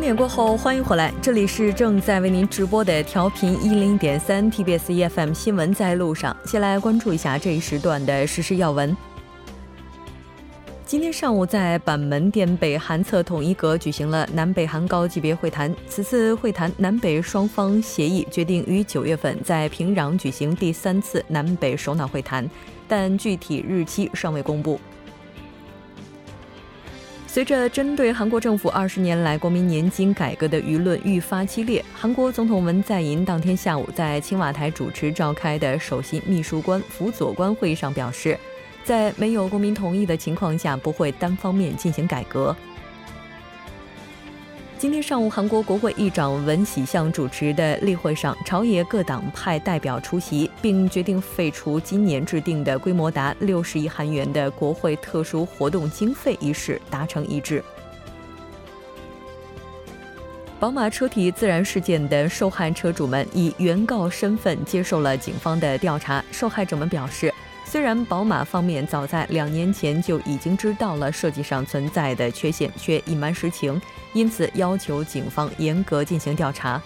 点过后，欢迎回来，这里是正在为您直播的调频一零点三 TBS EFM 新闻在路上。先来关注一下这一时段的实时要闻。今天上午，在板门店北韩侧统一阁举行了南北韩高级别会谈。此次会谈，南北双方协议决定于九月份在平壤举行第三次南北首脑会谈，但具体日期尚未公布。随着针对韩国政府二十年来国民年金改革的舆论愈发激烈，韩国总统文在寅当天下午在青瓦台主持召开的首席秘书官辅佐官会议上表示，在没有公民同意的情况下，不会单方面进行改革。今天上午，韩国国会议长文喜相主持的例会上，朝野各党派代表出席，并决定废除今年制定的规模达六十亿韩元的国会特殊活动经费一事达成一致。宝马车体自燃事件的受害车主们以原告身份接受了警方的调查。受害者们表示。虽然宝马方面早在两年前就已经知道了设计上存在的缺陷，却隐瞒实情，因此要求警方严格进行调查。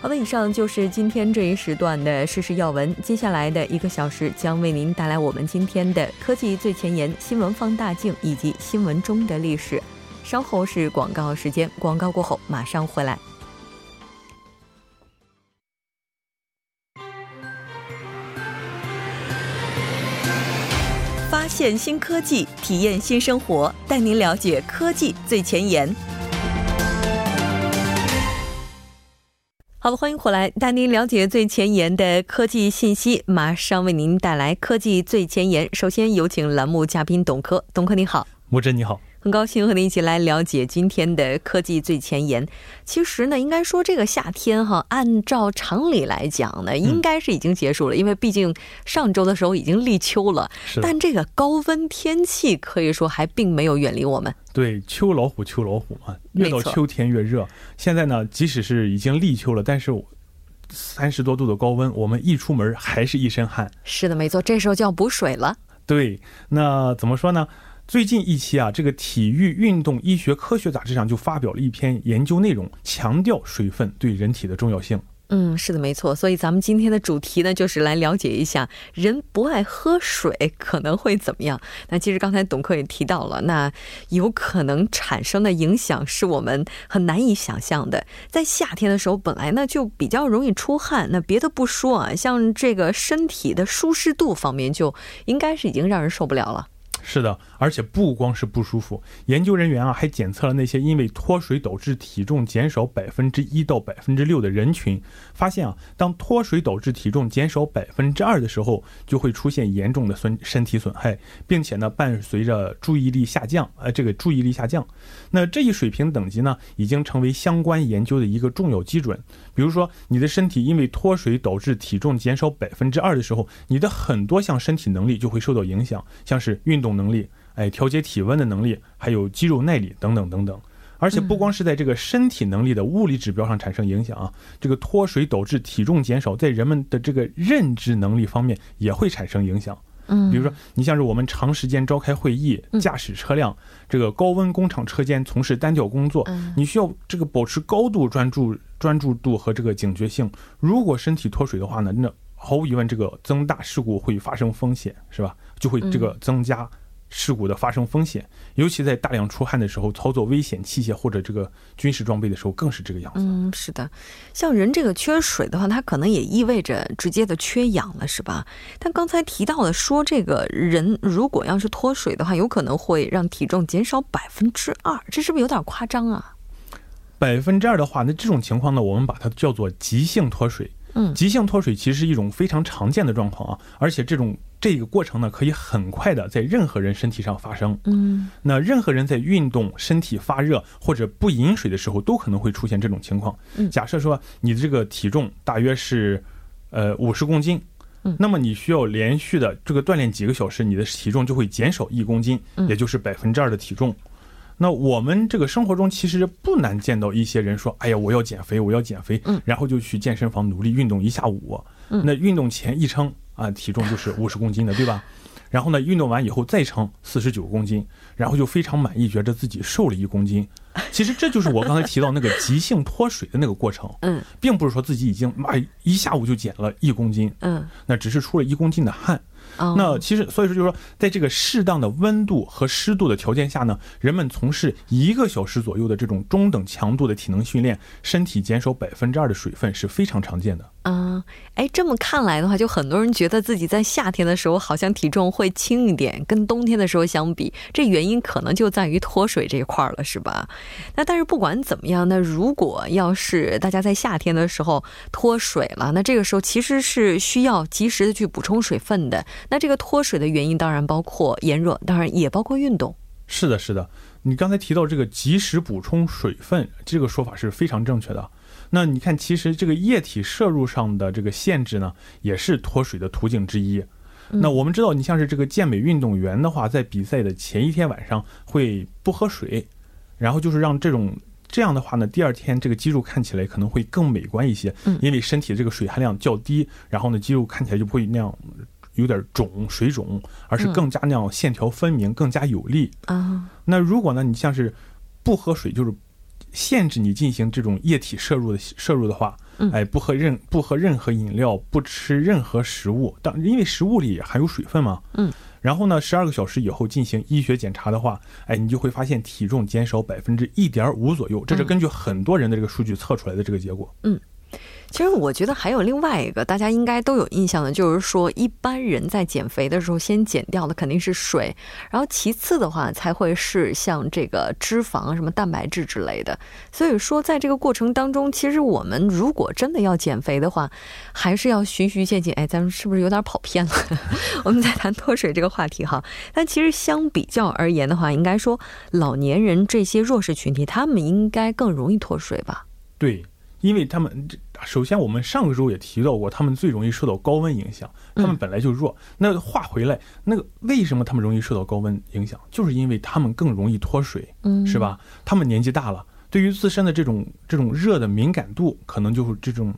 好了，以上就是今天这一时段的事实要闻。接下来的一个小时将为您带来我们今天的科技最前沿、新闻放大镜以及新闻中的历史。稍后是广告时间，广告过后马上回来。现新科技，体验新生活，带您了解科技最前沿。好的，欢迎回来，带您了解最前沿的科技信息。马上为您带来科技最前沿。首先有请栏目嘉宾董科，董科你好，吴真你好。很高兴和您一起来了解今天的科技最前沿。其实呢，应该说这个夏天哈，按照常理来讲呢，应该是已经结束了，因为毕竟上周的时候已经立秋了。但这个高温天气可以说还并没有远离我们。对，秋老虎，秋老虎嘛，越到秋天越热。现在呢，即使是已经立秋了，但是三十多度的高温，我们一出门还是一身汗。是的，没错，这时候就要补水了。对，那怎么说呢？最近一期啊，这个《体育运动医学科学杂志》上就发表了一篇研究内容，强调水分对人体的重要性。嗯，是的，没错。所以咱们今天的主题呢，就是来了解一下人不爱喝水可能会怎么样。那其实刚才董科也提到了，那有可能产生的影响是我们很难以想象的。在夏天的时候，本来呢就比较容易出汗，那别的不说啊，像这个身体的舒适度方面，就应该是已经让人受不了了。是的，而且不光是不舒服，研究人员啊还检测了那些因为脱水导致体重减少百分之一到百分之六的人群，发现啊，当脱水导致体重减少百分之二的时候，就会出现严重的损身体损害，并且呢伴随着注意力下降，呃，这个注意力下降，那这一水平等级呢已经成为相关研究的一个重要基准。比如说，你的身体因为脱水导致体重减少百分之二的时候，你的很多项身体能力就会受到影响，像是运动能力、哎调节体温的能力，还有肌肉耐力等等等等。而且不光是在这个身体能力的物理指标上产生影响啊，这个脱水导致体重减少，在人们的这个认知能力方面也会产生影响。嗯，比如说，你像是我们长时间召开会议、驾驶车辆，这个高温工厂车间从事单调工作，你需要这个保持高度专注、专注度和这个警觉性。如果身体脱水的话呢，那毫无疑问，这个增大事故会发生风险，是吧？就会这个增加。事故的发生风险，尤其在大量出汗的时候，操作危险器械或者这个军事装备的时候，更是这个样子。嗯，是的，像人这个缺水的话，它可能也意味着直接的缺氧了，是吧？但刚才提到的说，这个人如果要是脱水的话，有可能会让体重减少百分之二，这是不是有点夸张啊？百分之二的话，那这种情况呢，我们把它叫做急性脱水。嗯，急性脱水其实是一种非常常见的状况啊，而且这种。这个过程呢，可以很快的在任何人身体上发生。嗯，那任何人在运动、身体发热或者不饮水的时候，都可能会出现这种情况。嗯，假设说你的这个体重大约是，呃，五十公斤，嗯，那么你需要连续的这个锻炼几个小时，你的体重就会减少一公斤，也就是百分之二的体重。那我们这个生活中其实不难见到一些人说：“哎呀，我要减肥，我要减肥。”嗯，然后就去健身房努力运动一下午。嗯，那运动前一称。啊，体重就是五十公斤的，对吧？然后呢，运动完以后再称四十九公斤，然后就非常满意，觉得自己瘦了一公斤。其实这就是我刚才提到那个急性脱水的那个过程，嗯，并不是说自己已经妈一下午就减了一公斤，嗯，那只是出了一公斤的汗。哦那其实，所以说就是说，在这个适当的温度和湿度的条件下呢，人们从事一个小时左右的这种中等强度的体能训练，身体减少百分之二的水分是非常常见的。啊，哎，这么看来的话，就很多人觉得自己在夏天的时候好像体重会轻一点，跟冬天的时候相比，这原因可能就在于脱水这一块儿了，是吧？那但是不管怎么样，那如果要是大家在夏天的时候脱水了，那这个时候其实是需要及时的去补充水分的。那这个脱水的原因当然包括炎热，当然也包括运动。是的，是的，你刚才提到这个及时补充水分，这个说法是非常正确的。那你看，其实这个液体摄入上的这个限制呢，也是脱水的途径之一。那我们知道，你像是这个健美运动员的话，在比赛的前一天晚上会不喝水，然后就是让这种这样的话呢，第二天这个肌肉看起来可能会更美观一些，嗯因为身体这个水含量较低，然后呢，肌肉看起来就不会那样有点肿水肿，而是更加那样线条分明，更加有力。啊，那如果呢，你像是不喝水，就是限制你进行这种液体摄入的摄入的话，嗯。哎，不喝任不喝任何饮料，不吃任何食物，当因为食物里含有水分嘛，嗯，然后呢，十二个小时以后进行医学检查的话，哎，你就会发现体重减少百分之一点五左右，这是嗯。根据很多人的这个数据测出来的这个结果。其实我觉得还有另外一个大家应该都有印象的，就是说一般人在减肥的时候，先减掉的肯定是水，然后其次的话才会是像这个脂肪、什么蛋白质之类的。所以说，在这个过程当中，其实我们如果真的要减肥的话，还是要循序渐进。哎，咱们是不是有点跑偏了？我们在谈脱水这个话题哈。但其实相比较而言的话，应该说老年人这些弱势群体，他们应该更容易脱水吧？对，因为他们首先我们上个周也提到过，他们最容易受到高温影响，他们本来就弱。那话回来，那个为什么他们容易受到高温影响？就是因为他们更容易脱水，嗯是吧？他们年纪大了，对于自身的这种这种热的敏感度，可能就是这种。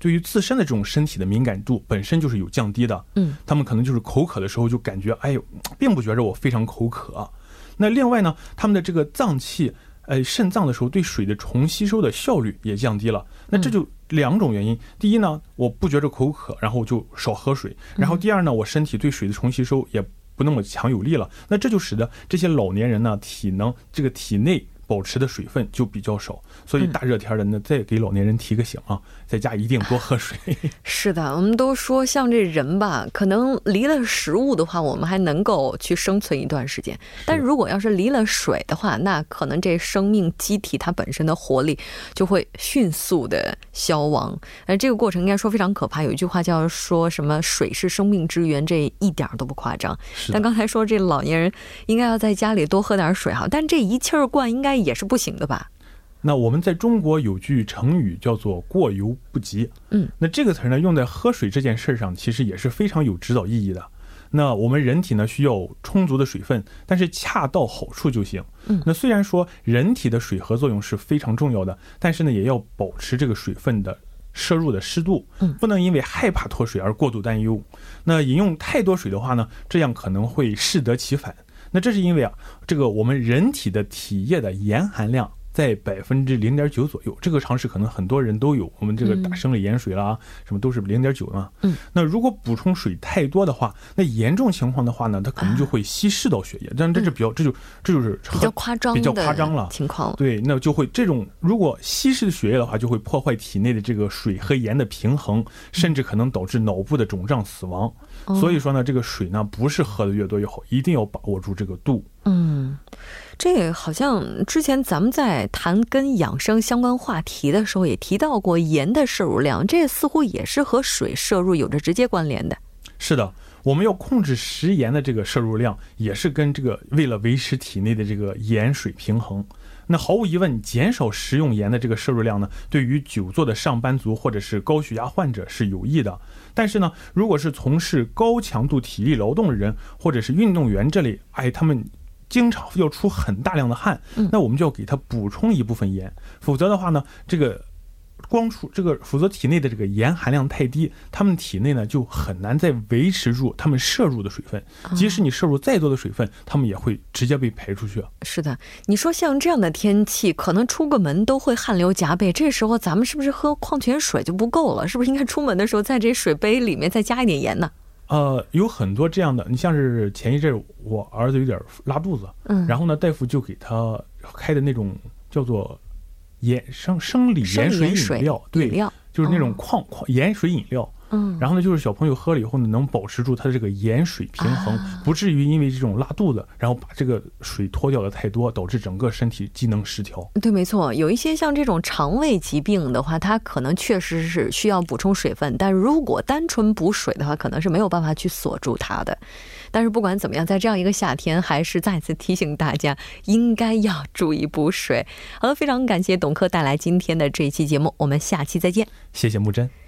对于自身的这种身体的敏感度本身就是有降低的，嗯，他们可能就是口渴的时候就感觉，哎呦，并不觉着我非常口渴。那另外呢，他们的这个脏器，呃，肾脏的时候对水的重吸收的效率也降低了。那这就两种原因。第一呢，我不觉着口渴，然后就少喝水；然后第二呢，我身体对水的重吸收也不那么强有力了。那这就使得这些老年人呢，体能这个体内。保持的水分就比较少，所以大热天的呢，再给老年人提个醒啊，在家一定多喝水。是的，我们都说像这人吧，可能离了食物的话，我们还能够去生存一段时间；但如果要是离了水的话，那可能这生命机体它本身的活力就会迅速的消亡。呃，这个过程应该说非常可怕。有一句话叫说什么“水是生命之源”，这一点儿都不夸张。但刚才说这老年人应该要在家里多喝点水哈，但这一气儿灌应该也是不行的吧？那我们在中国有句成语叫做“过犹不及”。嗯，那这个词儿呢，用在喝水这件事上，其实也是非常有指导意义的。那我们人体呢需要充足的水分，但是恰到好处就行。嗯那虽然说人体的水合作用是非常重要的，但是呢，也要保持这个水分的摄入的湿度嗯，不能因为害怕脱水而过度担忧。那饮用太多水的话呢，这样可能会适得其反。那这是因为啊，这个我们人体的体液的盐含量在百分之零点九左右，这个常识可能很多人都有。我们这个打生理盐水啦，什么都是零点九嘛。嗯。那如果补充水太多的话，那严重情况的话呢，它可能就会稀释到血液，但这是比较，这就这就是比较夸张比较夸张了情况。对，那就会这种如果稀释的血液的话，就会破坏体内的这个水和盐的平衡，甚至可能导致脑部的肿胀死亡。所以说呢，这个水呢不是喝的越多越好，一定要把握住这个度。嗯，这好像之前咱们在谈跟养生相关话题的时候也提到过盐的摄入量，这似乎也是和水摄入有着直接关联的。是的，我们要控制食盐的这个摄入量，也是跟这个为了维持体内的这个盐水平衡。那毫无疑问，减少食用盐的这个摄入量呢，对于久坐的上班族或者是高血压患者是有益的。但是呢，如果是从事高强度体力劳动的人，或者是运动员这类，哎，他们经常要出很大量的汗，那我们就要给它补充一部分盐，否则的话呢，这个光出这个，否则体内的这个盐含量太低，他们体内呢就很难再维持住他们摄入的水分。即使你摄入再多的水分，他们也会直接被排出去。是的，你说像这样的天气，可能出个门都会汗流浃背，这时候咱们是不是喝矿泉水就不够了？是不是应该出门的时候在这水杯里面再加一点盐呢？呃，有很多这样的，你像是前一阵我儿子有点拉肚子，嗯，然后呢，大夫就给他开的那种叫做盐生生理盐水饮料，对，就是那种矿矿盐水饮料。嗯，然后呢，就是小朋友喝了以后呢，能保持住他的这个盐水平衡，不至于因为这种拉肚子，然后把这个水脱掉的太多，导致整个身体机能失调。对，没错，有一些像这种肠胃疾病的话，它可能确实是需要补充水分，但如果单纯补水的话，可能是没有办法去锁住它的。但是不管怎么样，在这样一个夏天，还是再次提醒大家，应该要注意补水。好了，非常感谢董科带来今天的这一期节目，我们下期再见。谢谢木真。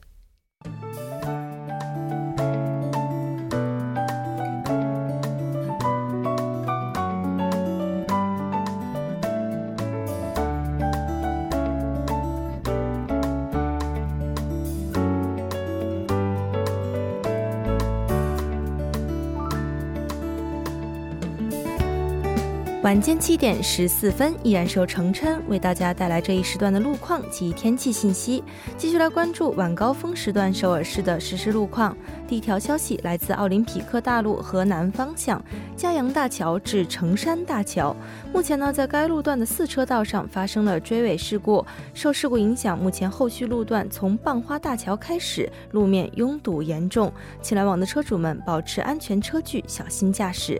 晚间七点十四分，依然是由程琛为大家带来这一时段的路况及天气信息。继续来关注晚高峰时段首尔市的实时路况。第一条消息来自奥林匹克大路河南方向嘉阳大桥至成山大桥，目前呢，在该路段的四车道上发生了追尾事故，受事故影响，目前后续路段从棒花大桥开始，路面拥堵严重，请来往的车主们保持安全车距，小心驾驶。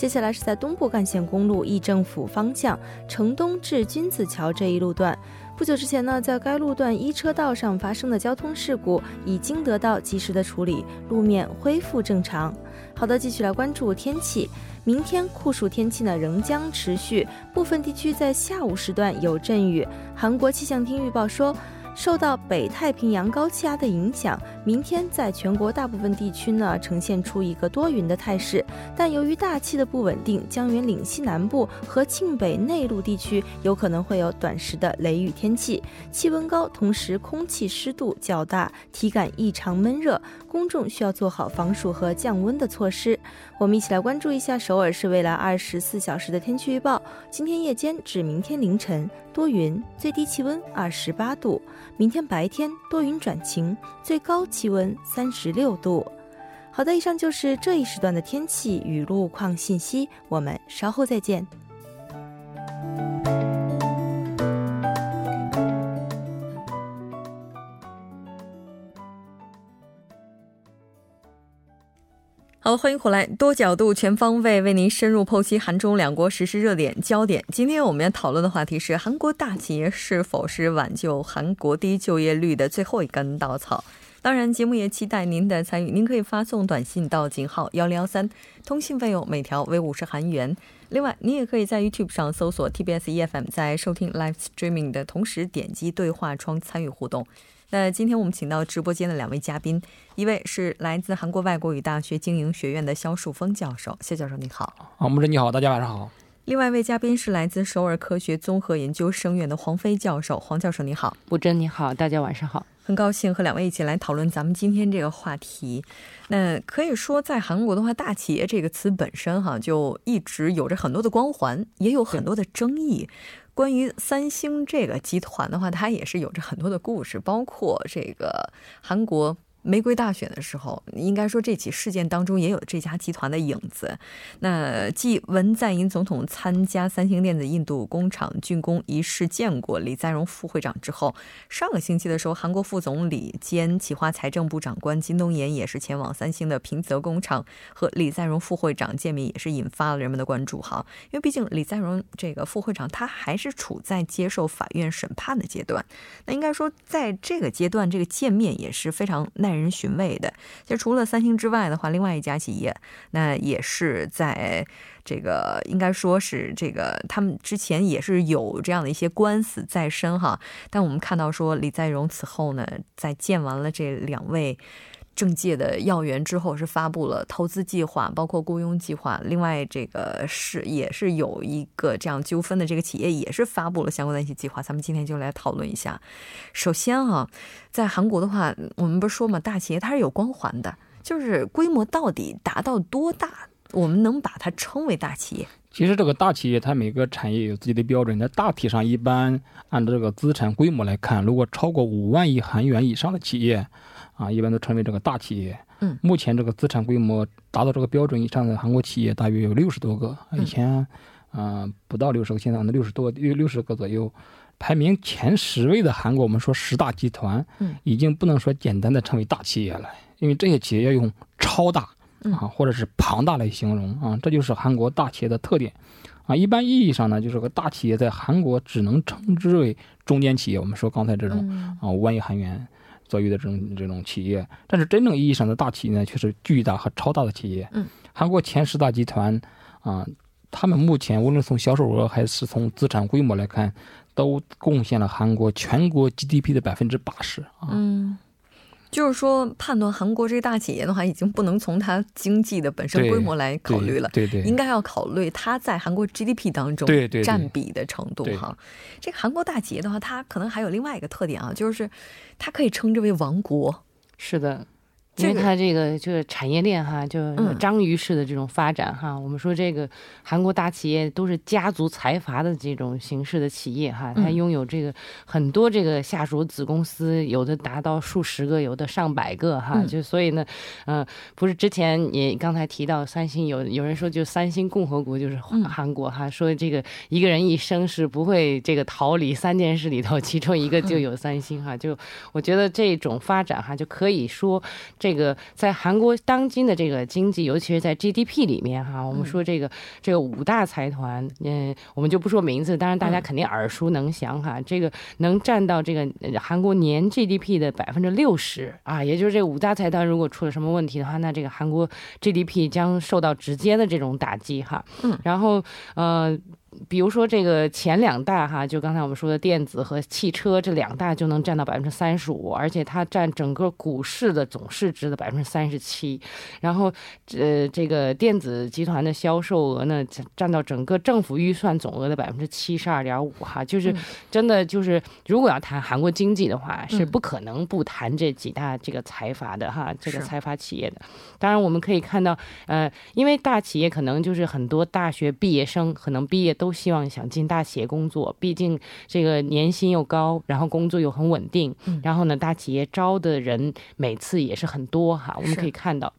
接下来是在东部干线公路义政府方向城东至君子桥这一路段，不久之前呢，在该路段一车道上发生的交通事故已经得到及时的处理，路面恢复正常。好的，继续来关注天气，明天酷暑天气呢仍将持续，部分地区在下午时段有阵雨。韩国气象厅预报说。受到北太平洋高气压的影响，明天在全国大部分地区呢呈现出一个多云的态势。但由于大气的不稳定，江源岭西南部和庆北内陆地区有可能会有短时的雷雨天气，气温高，同时空气湿度较大，体感异常闷热，公众需要做好防暑和降温的措施。我们一起来关注一下首尔市未来二十四小时的天气预报：今天夜间至明天凌晨多云，最低气温二十八度。明天白天多云转晴，最高气温三十六度。好的，以上就是这一时段的天气与路况信息，我们稍后再见。好，欢迎回来，多角度、全方位为您深入剖析韩中两国实时热点焦点。今天我们要讨论的话题是：韩国大企业是否是挽救韩国低就业率的最后一根稻草？当然，节目也期待您的参与。您可以发送短信到井号幺零幺三，通信费用每条为五十韩元。另外，您也可以在 YouTube 上搜索 TBS EFM，在收听 Live Streaming 的同时点击对话窗参与互动。那今天我们请到直播间的两位嘉宾，一位是来自韩国外国语大学经营学院的肖树峰教授，谢教授你好。啊，木真你好，大家晚上好。另外一位嘉宾是来自首尔科学综合研究生院的黄飞教授，黄教授你好。木真你好，大家晚上好。很高兴和两位一起来讨论咱们今天这个话题。那可以说，在韩国的话，“大企业”这个词本身哈，就一直有着很多的光环，也有很多的争议。关于三星这个集团的话，它也是有着很多的故事，包括这个韩国。玫瑰大选的时候，应该说这起事件当中也有这家集团的影子。那继文在寅总统参加三星电子印度工厂竣工仪式见过李在镕副会长之后，上个星期的时候，韩国副总理兼企划财政部长官金东延也是前往三星的平泽工厂和李在镕副会长见面，也是引发了人们的关注哈。因为毕竟李在镕这个副会长他还是处在接受法院审判的阶段，那应该说在这个阶段这个见面也是非常耐。耐人寻味的，其实除了三星之外的话，另外一家企业，那也是在这个应该说是这个他们之前也是有这样的一些官司在身哈。但我们看到说李在镕此后呢，在见完了这两位政界的要员之后是发布了投资计划，包括雇佣计划。另外，这个是也是有一个这样纠纷的这个企业也是发布了相关的一些计划。咱们今天就来讨论一下。首先啊，在韩国的话，我们不是说嘛，大企业它是有光环的，就是规模到底达到多大，我们能把它称为大企业？其实这个大企业，它每个产业有自己的标准。在大体上，一般按照这个资产规模来看，如果超过五万亿韩元以上的企业。啊，一般都称为这个大企业。嗯，目前这个资产规模达到这个标准以上的韩国企业大约有六十多个。以前，嗯，不到六十个，现在可能六十多六六十个左右。排名前十位的韩国，我们说十大集团，嗯，已经不能说简单的称为大企业了，因为这些企业要用超大啊，或者是庞大来形容啊，这就是韩国大企业的特点。啊，一般意义上呢，就是个大企业在韩国只能称之为中间企业。我们说刚才这种啊，五万亿韩元。左右的这种这种企业，但是真正意义上的大企业呢，却是巨大和超大的企业。嗯，韩国前十大集团啊，他们目前无论从销售额还是从资产规模来看，都贡献了韩国全国 GDP 的百分之八十啊。嗯。就是说，判断韩国这个大企业的话，已经不能从它经济的本身规模来考虑了，对对，应该要考虑它在韩国 GDP 当中占比的程度哈。这个韩国大企业的话，它可能还有另外一个特点啊，就是它可以称之为王国。是的。因为它这个就是产业链哈，就章鱼式的这种发展哈。我们说这个韩国大企业都是家族财阀的这种形式的企业哈，它拥有这个很多这个下属子公司，有的达到数十个，有的上百个哈。就所以呢，嗯，不是之前也刚才提到三星，有有人说就三星共和国就是韩国哈，说这个一个人一生是不会这个逃离三件事里头，其中一个就有三星哈。就我觉得这种发展哈，就可以说这。个在韩国当今的这个经济，尤其是在 GDP 里面哈，我们说这个这个五大财团，嗯，我们就不说名字，当然大家肯定耳熟能详哈。这个能占到这个韩国年 GDP 的百分之六十啊，也就是这五大财团如果出了什么问题的话，那这个韩国 GDP 将受到直接的这种打击哈。嗯，然后呃。比如说这个前两大哈，就刚才我们说的电子和汽车这两大就能占到百分之三十五，而且它占整个股市的总市值的百分之三十七。然后，呃，这个电子集团的销售额呢，占到整个政府预算总额的百分之七十二点五哈。就是真的就是，如果要谈韩国经济的话，是不可能不谈这几大这个财阀的哈，这个财阀企业的。当然我们可以看到，呃，因为大企业可能就是很多大学毕业生可能毕业。都希望想进大企业工作，毕竟这个年薪又高，然后工作又很稳定，然后呢，大企业招的人每次也是很多哈，我们可以看到。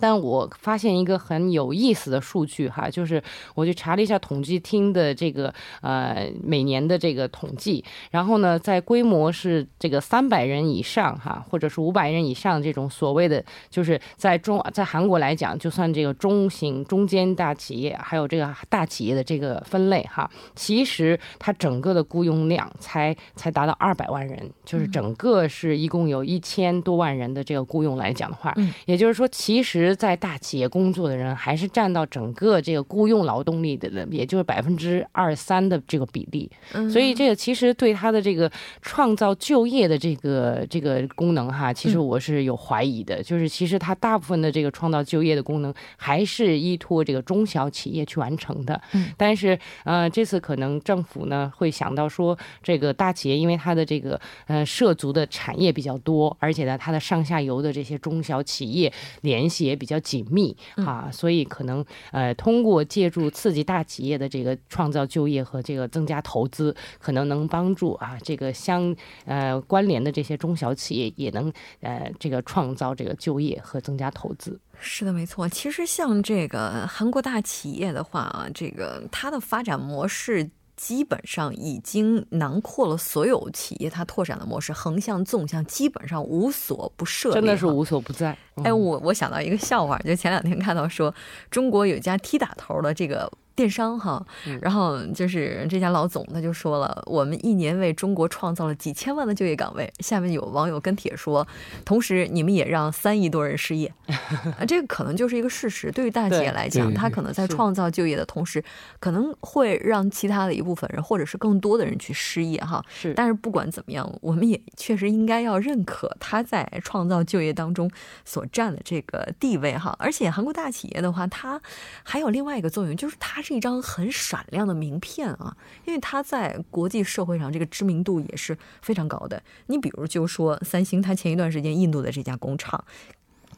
但我发现一个很有意思的数据哈，就是我去查了一下统计厅的这个呃每年的这个统计，然后呢，在规模是这个三百人以上哈，或者是五百人以上这种所谓的，就是在中在韩国来讲，就算这个中型、中间大企业，还有这个大企业的这个分类哈，其实它整个的雇佣量才才达到二百万人，就是整个是一共有一千多万人的这个雇佣来讲的话，也就是说，其实。实，在大企业工作的人还是占到整个这个雇佣劳动力的人，也就是百分之二三的这个比例。所以，这个其实对他的这个创造就业的这个这个功能哈，其实我是有怀疑的。就是其实他大部分的这个创造就业的功能还是依托这个中小企业去完成的。但是，呃，这次可能政府呢会想到说，这个大企业因为它的这个呃涉足的产业比较多，而且呢，它的上下游的这些中小企业联系。也比较紧密啊，所以可能呃，通过借助刺激大企业的这个创造就业和这个增加投资，可能能帮助啊这个相呃关联的这些中小企业也能呃这个创造这个就业和增加投资。是的，没错。其实像这个韩国大企业的话啊，这个它的发展模式。基本上已经囊括了所有企业它拓展的模式，横向、纵向，基本上无所不涉，真的是无所不在。哎，我我想到一个笑话，就前两天看到说，中国有一家 T 打头的这个。电商哈，然后就是这家老总他就说了，我们一年为中国创造了几千万的就业岗位。下面有网友跟帖说，同时你们也让三亿多人失业，啊，这个可能就是一个事实。对于大企业来讲，他可能在创造就业的同时，可能会让其他的一部分人或者是更多的人去失业哈。是，但是不管怎么样，我们也确实应该要认可他在创造就业当中所占的这个地位哈。而且韩国大企业的话，它还有另外一个作用，就是它是一张很闪亮的名片啊，因为它在国际社会上这个知名度也是非常高的。你比如就说三星，它前一段时间印度的这家工厂，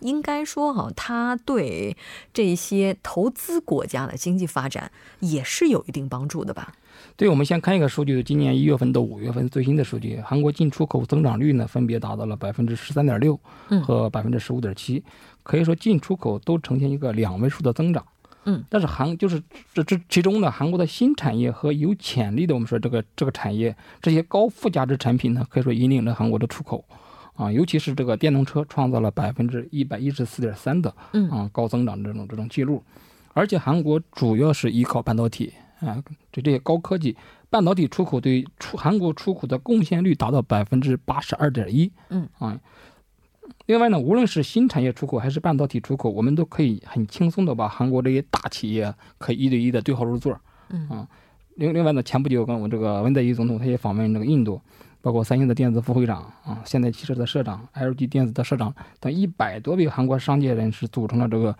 应该说哈，它对这些投资国家的经济发展也是有一定帮助的吧？对，我们先看一个数据，今年一月份到五月份最新的数据，韩国进出口增长率呢分别达到了百分之十三点六和百分之十五点七，可以说进出口都呈现一个两位数的增长。嗯，但是韩就是这这其中呢，韩国的新产业和有潜力的，我们说这个这个产业，这些高附加值产品呢，可以说引领着韩国的出口，啊，尤其是这个电动车创造了百分之一百一十四点三的，嗯。啊高增长这种这种记录，而且韩国主要是依靠半导体啊，对这些高科技半导体出口对出韩国出口的贡献率达到百分之八十二点一，嗯。啊。另外呢，无论是新产业出口还是半导体出口，我们都可以很轻松的把韩国这些大企业可以一对一的对号入座。嗯啊，另另外呢，前不久跟我这个文在寅总统他也访问这个印度，包括三星的电子副会长啊，现代汽车的社长，LG 电子的社长等一百多位韩国商界人士组成了这个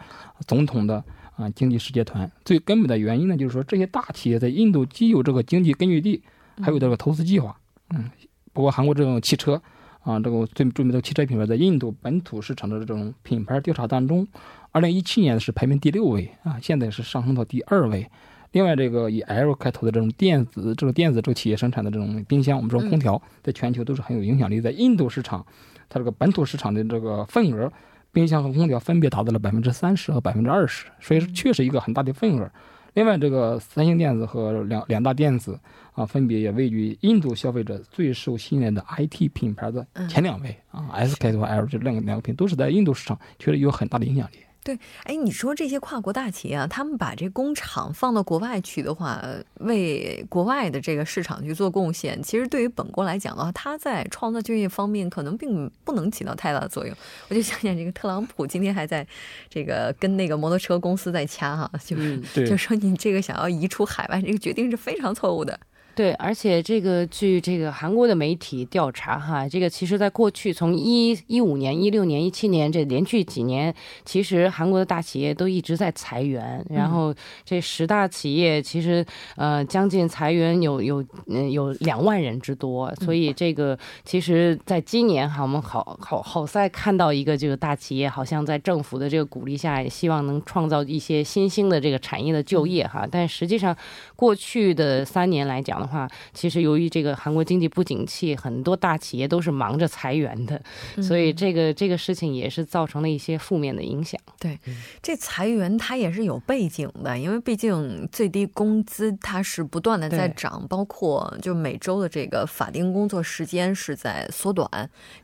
总统的啊经济世界团。最根本的原因呢，就是说这些大企业在印度既有这个经济根据地，还有这个投资计划。嗯，不过韩国这种汽车。啊，这个最著名的汽车品牌在印度本土市场的这种品牌调查当中，二零一七年是排名第六位啊，现在是上升到第二位。另外，这个以 L 开头的这种电子，这种电子这个企业生产的这种冰箱，我们说空调，在全球都是很有影响力。在印度市场，它这个本土市场的这个份额，冰箱和空调分别达到了百分之三十和百分之二十，所以确实一个很大的份额。另外，这个三星电子和两两大电子啊，分别也位居印度消费者最受信任的 IT 品牌的前两位啊，SK 和 L 这两个两个品都是在印度市场确实有很大的影响力。对，哎，你说这些跨国大企业啊，他们把这工厂放到国外去的话，为国外的这个市场去做贡献，其实对于本国来讲的话，它在创造就业方面可能并不能起到太大的作用。我就想想，这个特朗普今天还在这个跟那个摩托车公司在掐哈，就是就说你这个想要移出海外，这个决定是非常错误的。对，而且这个据这个韩国的媒体调查，哈，这个其实在过去从一一五年、一六年、一七年这连续几年，其实韩国的大企业都一直在裁员，然后这十大企业其实呃将近裁员有有嗯有两万人之多，所以这个其实在今年哈，我们好好好在看到一个这个大企业好像在政府的这个鼓励下，也希望能创造一些新兴的这个产业的就业哈，但实际上过去的三年来讲。的话，其实由于这个韩国经济不景气，很多大企业都是忙着裁员的，所以这个这个事情也是造成了一些负面的影响。对，这裁员它也是有背景的，因为毕竟最低工资它是不断的在涨，包括就每周的这个法定工作时间是在缩短，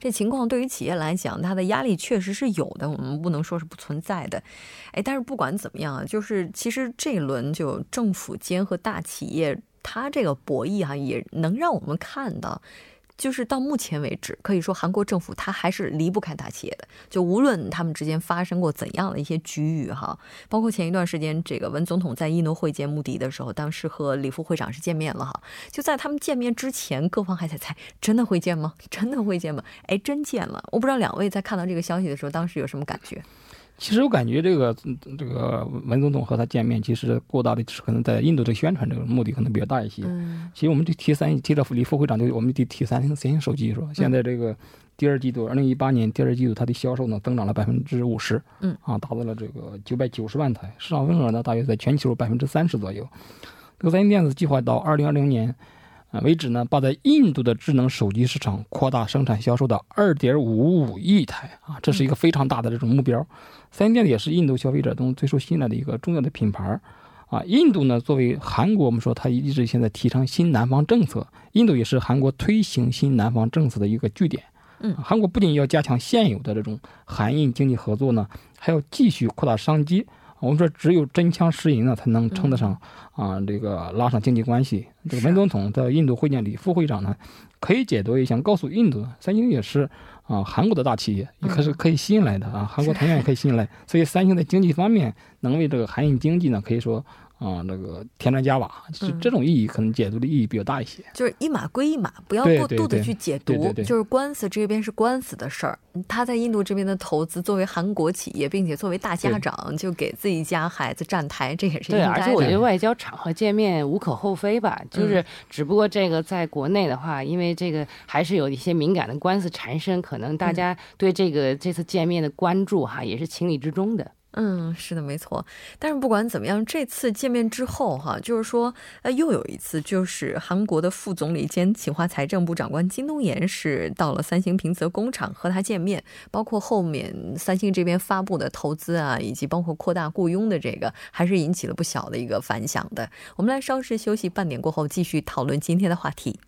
这情况对于企业来讲，它的压力确实是有的，我们不能说是不存在的。哎，但是不管怎么样啊，就是其实这一轮就政府间和大企业。他这个博弈哈，也能让我们看到，就是到目前为止，可以说韩国政府它还是离不开大企业的。就无论他们之间发生过怎样的一些局域哈，包括前一段时间这个文总统在印度会见穆迪的时候，当时和李副会长是见面了哈。就在他们见面之前，各方还在猜，真的会见吗？真的会见吗？哎，真见了。我不知道两位在看到这个消息的时候，当时有什么感觉？其实我感觉这个这个文总统和他见面，其实过大的可能在印度的宣传这个目的可能比较大一些。嗯，其实我们这 T 三 T 的李副会长就我们的 T 三星三星手机是吧？现在这个第二季度，二零一八年第二季度它的销售呢增长了百分之五十，嗯啊，达到了这个九百九十万台，市场份额呢大约在全球百分之三十左右。这个三星电子计划到二零二零年。啊，为止呢，把在印度的智能手机市场扩大生产销售到二点五五亿台啊，这是一个非常大的这种目标。三星电子也是印度消费者中最受信赖的一个重要的品牌啊。印度呢，作为韩国，我们说它一直现在提倡新南方政策，印度也是韩国推行新南方政策的一个据点。嗯，韩国不仅要加强现有的这种韩印经济合作呢，还要继续扩大商机，我们说只有真枪实银呢，才能称得上啊这个拉上经济关系。这个文总统在印度会见李副会长呢，可以解读一下，告诉印度，三星也是啊韩国的大企业，也可是可以信赖的啊，韩国同样也可以信赖。所以三星在经济方面能为这个韩印经济呢，可以说。啊，那个添砖加瓦，就这种意义可能解读的意义比较大一些。就是一码归一码，不要过度的去解读。就是官司这边是官司的事儿，他在印度这边的投资，作为韩国企业，并且作为大家长，就给自己家孩子站台，这也是对。而且我觉得外交场合见面无可厚非吧，就是只不过这个在国内的话，因为这个还是有一些敏感的官司缠身，可能大家对这个这次见面的关注哈，也是情理之中的。嗯，是的，没错。但是不管怎么样，这次见面之后，哈，就是说，呃，又有一次，就是韩国的副总理兼企划财政部长官金东延是到了三星平泽工厂和他见面，包括后面三星这边发布的投资啊，以及包括扩大雇佣的这个，还是引起了不小的一个反响的。我们来稍事休息，半点过后继续讨论今天的话题。